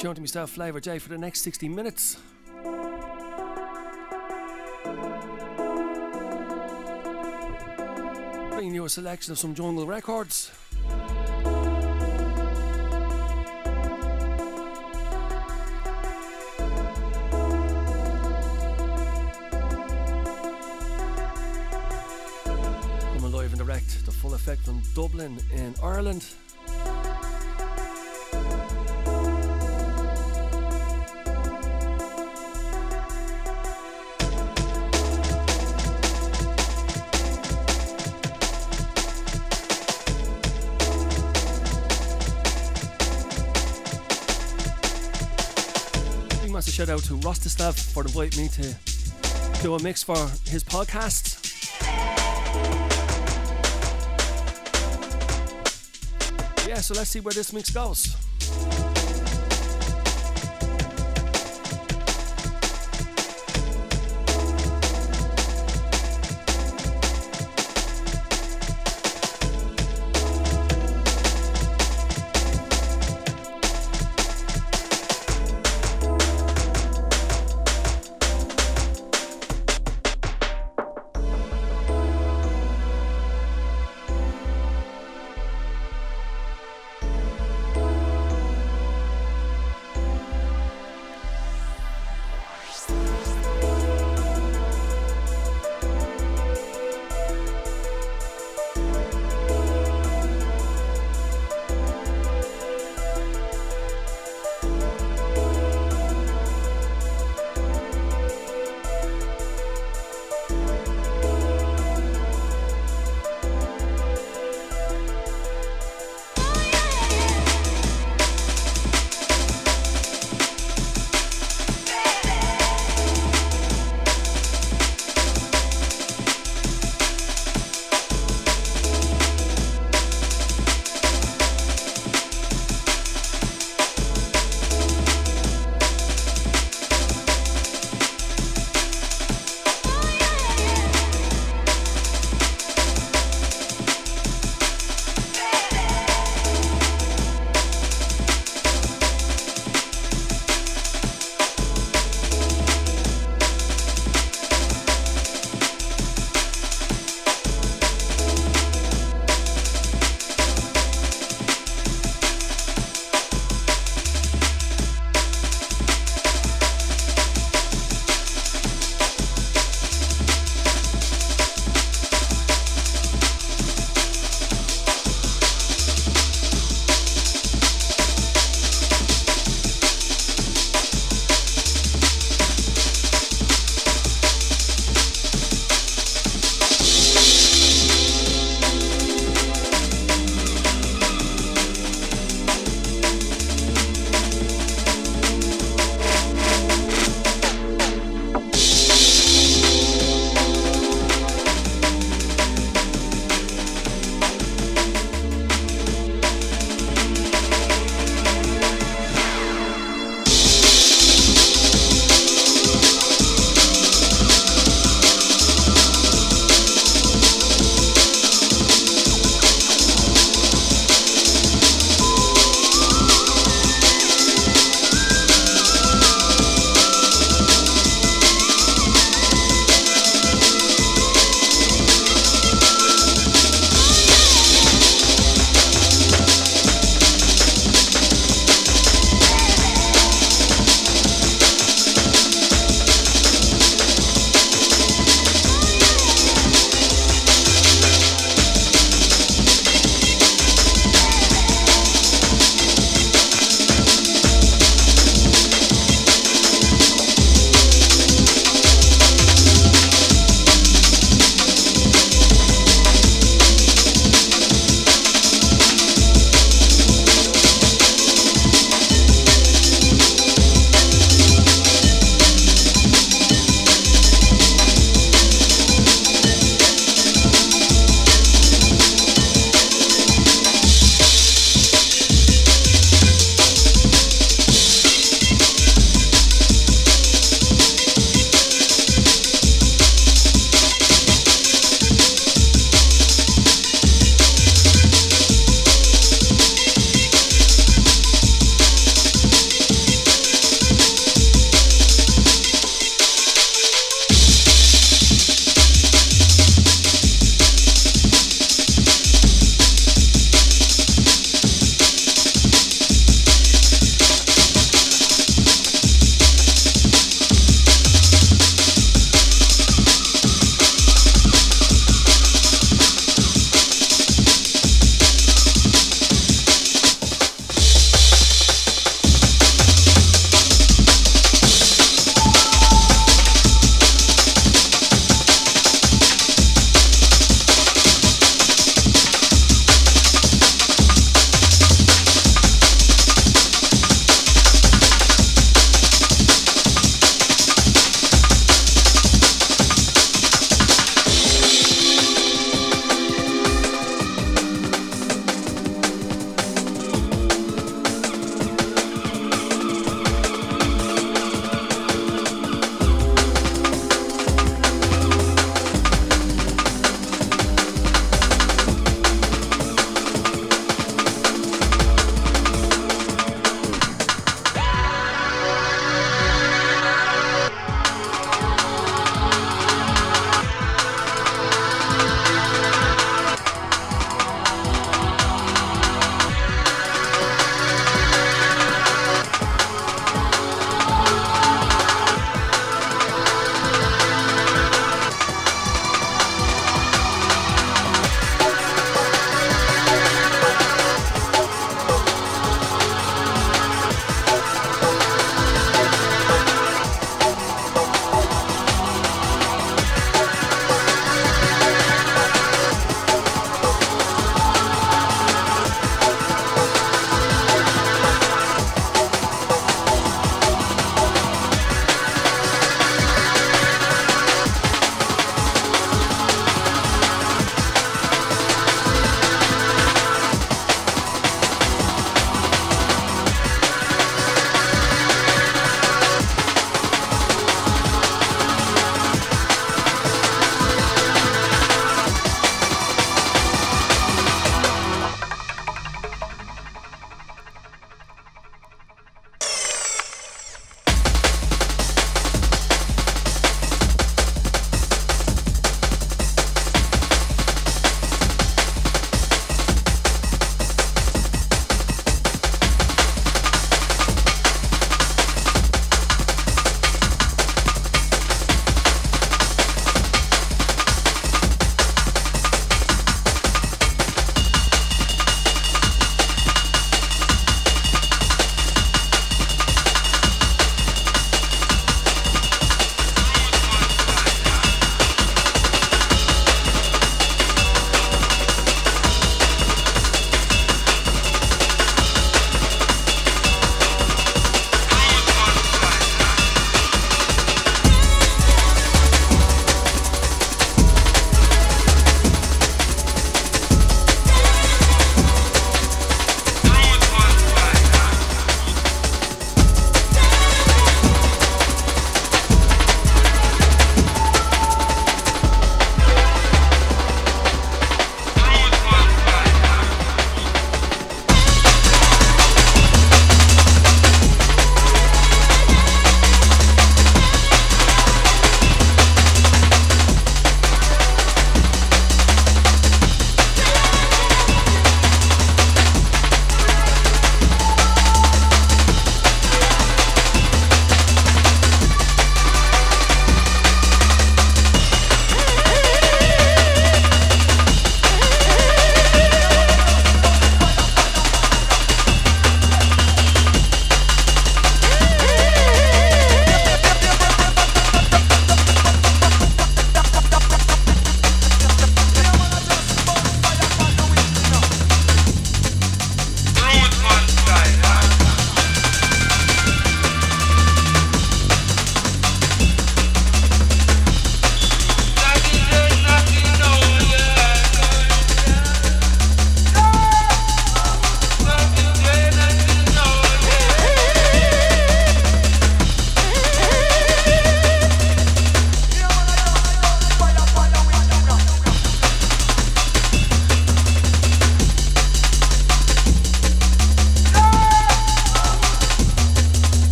tuned to myself, Flavor J, for the next 60 minutes. Bringing you a selection of some jungle records. Coming live and direct, the full effect from Dublin in Ireland. To Rostislav for inviting me to do a mix for his podcast. Yeah, so let's see where this mix goes.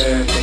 Yeah.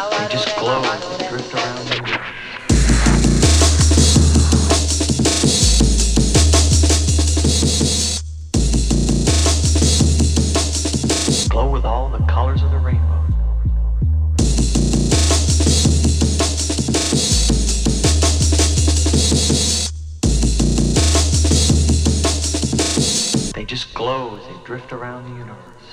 Glow and drift around the universe. Glow with all the colors of the rainbow. They just glow as they drift around the universe.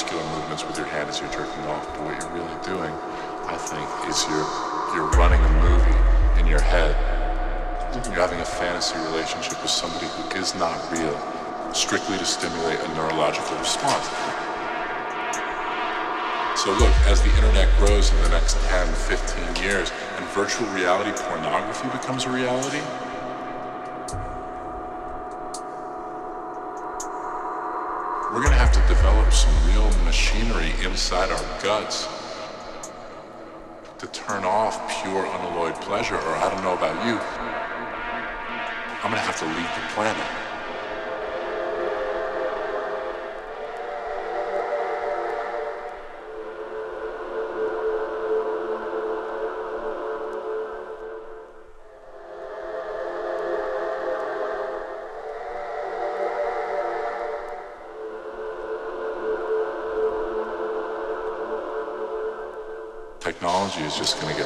Muscular movements with your hand as you're jerking off, but what you're really doing, I think, is you're you're running a movie in your head. You're having a fantasy relationship with somebody who is not real, strictly to stimulate a neurological response. So look, as the internet grows in the next 10, 15 years, and virtual reality pornography becomes a reality, inside our guts to turn off pure unalloyed pleasure, or I don't know about you, I'm to have to leave the planet. Just going to